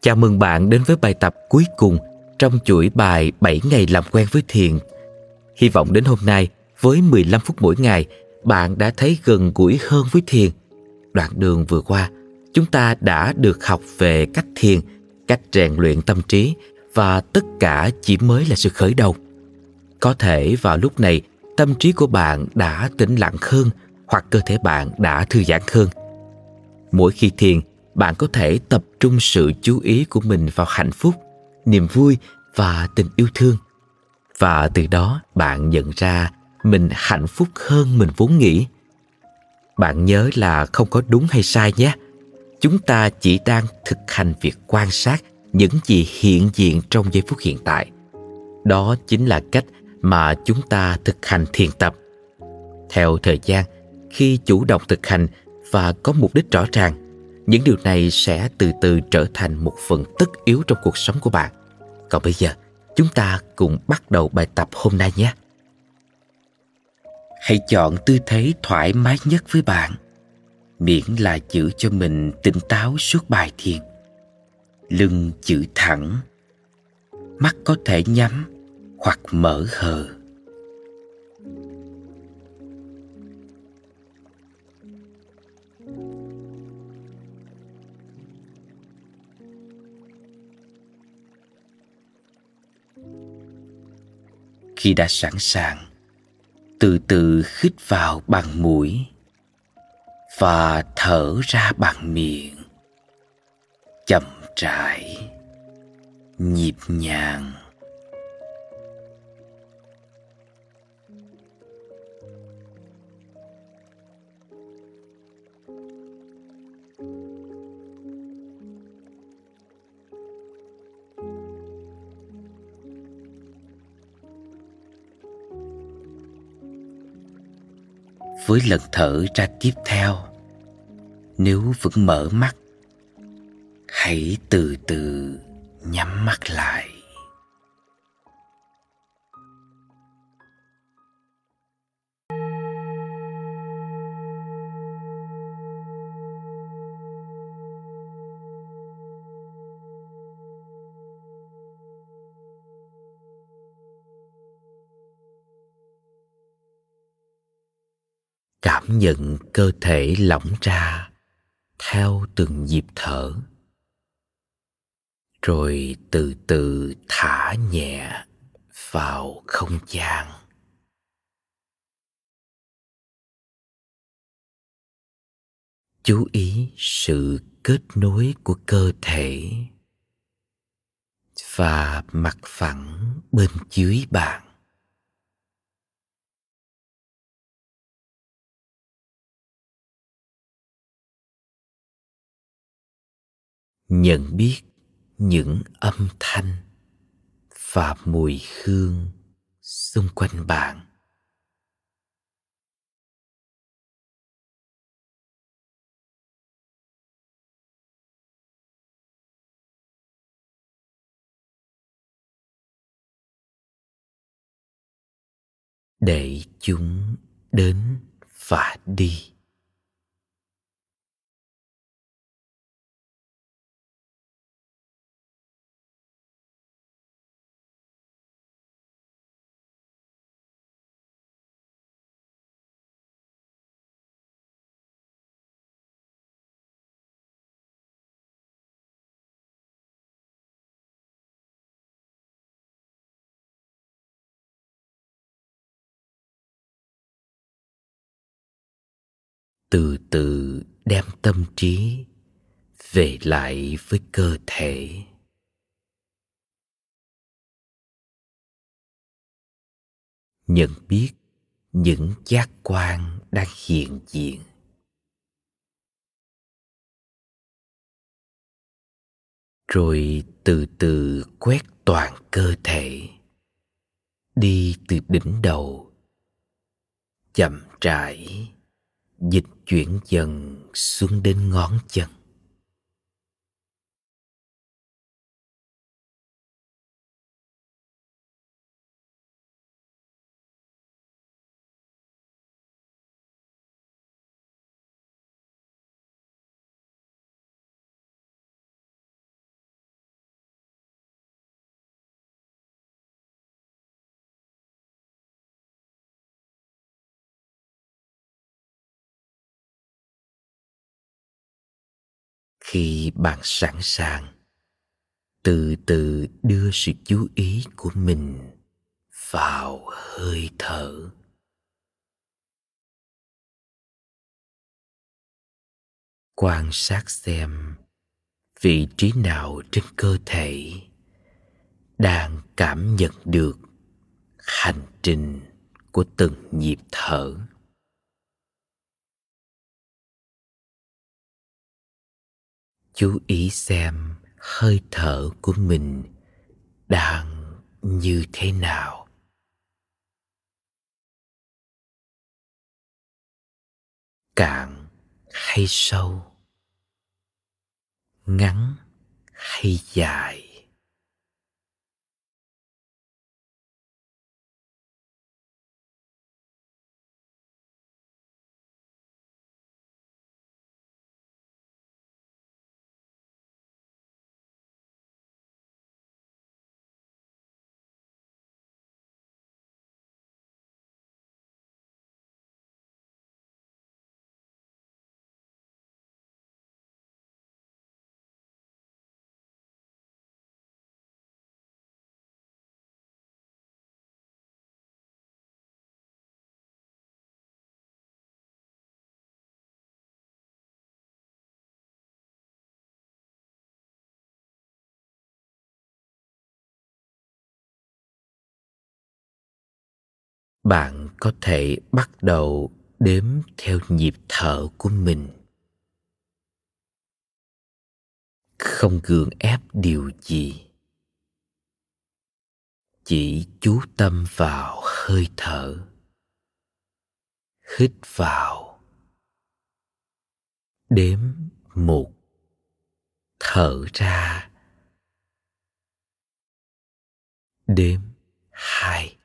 Chào mừng bạn đến với bài tập cuối cùng trong chuỗi bài 7 ngày làm quen với thiền. Hy vọng đến hôm nay, với 15 phút mỗi ngày, bạn đã thấy gần gũi hơn với thiền. Đoạn đường vừa qua, chúng ta đã được học về cách thiền, cách rèn luyện tâm trí và tất cả chỉ mới là sự khởi đầu. Có thể vào lúc này, tâm trí của bạn đã tĩnh lặng hơn hoặc cơ thể bạn đã thư giãn hơn. Mỗi khi thiền, bạn có thể tập trung sự chú ý của mình vào hạnh phúc, niềm vui và tình yêu thương. Và từ đó, bạn nhận ra mình hạnh phúc hơn mình vốn nghĩ. Bạn nhớ là không có đúng hay sai nhé. Chúng ta chỉ đang thực hành việc quan sát những gì hiện diện trong giây phút hiện tại. Đó chính là cách mà chúng ta thực hành thiền tập. Theo thời gian, khi chủ động thực hành và có mục đích rõ ràng những điều này sẽ từ từ trở thành một phần tất yếu trong cuộc sống của bạn. Còn bây giờ, chúng ta cùng bắt đầu bài tập hôm nay nhé. Hãy chọn tư thế thoải mái nhất với bạn. Miễn là giữ cho mình tỉnh táo suốt bài thiền. Lưng chữ thẳng. Mắt có thể nhắm hoặc mở hờ. Khi đã sẵn sàng, từ từ hít vào bằng mũi và thở ra bằng miệng, chậm rãi, nhịp nhàng. Với lần thở ra tiếp theo. Nếu vẫn mở mắt, hãy từ từ nhắm mắt lại. Cảm nhận cơ thể lỏng ra theo từng nhịp thở. Rồi từ từ thả nhẹ vào không gian. Chú ý sự kết nối của cơ thể và mặt phẳng bên dưới bạn. Nhận biết những âm thanh và mùi hương xung quanh bạn. Để chúng đến và đi. Từ từ đem tâm trí về lại với cơ thể. Nhận biết những giác quan đang hiện diện. Rồi từ từ quét toàn cơ thể. Đi từ đỉnh đầu, chậm rãi dịch chuyển dần xuống đến ngón chân. Khi bạn sẵn sàng từ từ đưa sự chú ý của mình vào hơi thở. Quan sát xem vị trí nào trên cơ thể đang cảm nhận được hành trình của từng nhịp thở. Chú ý xem hơi thở của mình đang như thế nào. Cạn hay sâu, ngắn hay dài. Bạn có thể bắt đầu đếm theo nhịp thở của mình. Không gượng ép điều gì. Chỉ chú tâm vào hơi thở. Hít vào. Đếm một. Thở ra. Đếm hai.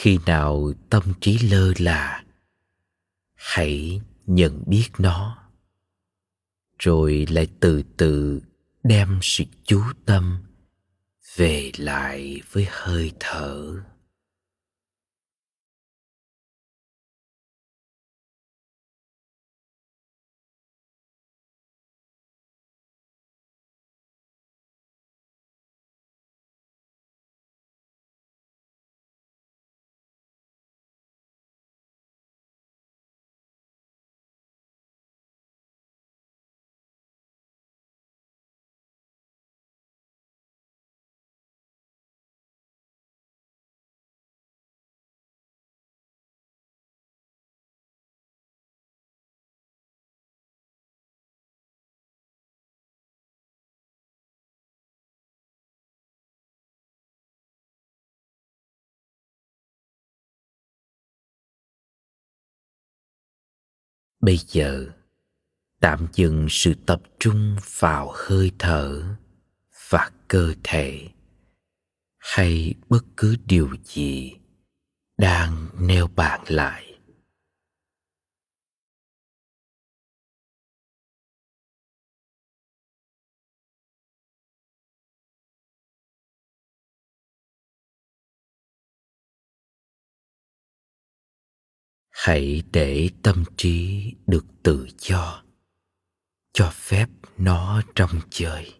Khi nào tâm trí lơ là, hãy nhận biết nó, rồi lại từ từ đem sự chú tâm về lại với hơi thở. Bây giờ, tạm dừng sự tập trung vào hơi thở và cơ thể. Hay bất cứ điều gì đang neo bạn lại. Hãy để tâm trí được tự do cho phép nó trong chơi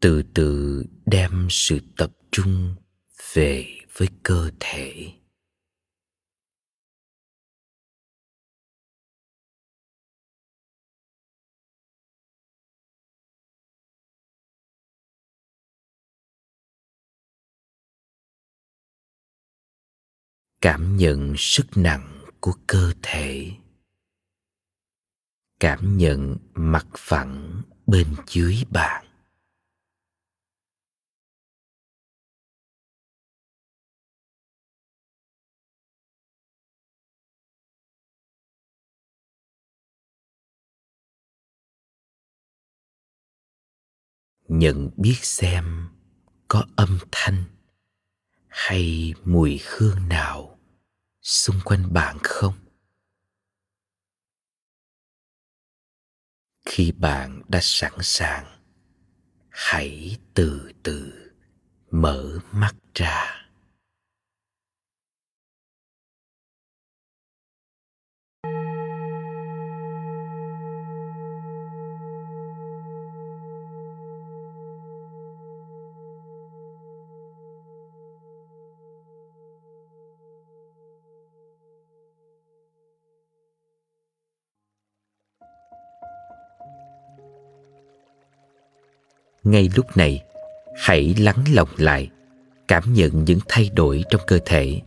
từ từ đem sự tập trung về với cơ thể. Cảm nhận sức nặng của cơ thể. Cảm nhận mặt phẳng bên dưới bạn. Nhận biết xem có âm thanh hay mùi hương nào xung quanh bạn không? Khi bạn đã sẵn sàng, hãy từ từ mở mắt ra. Ngay lúc này, hãy lắng lòng lại, cảm nhận những thay đổi trong cơ thể.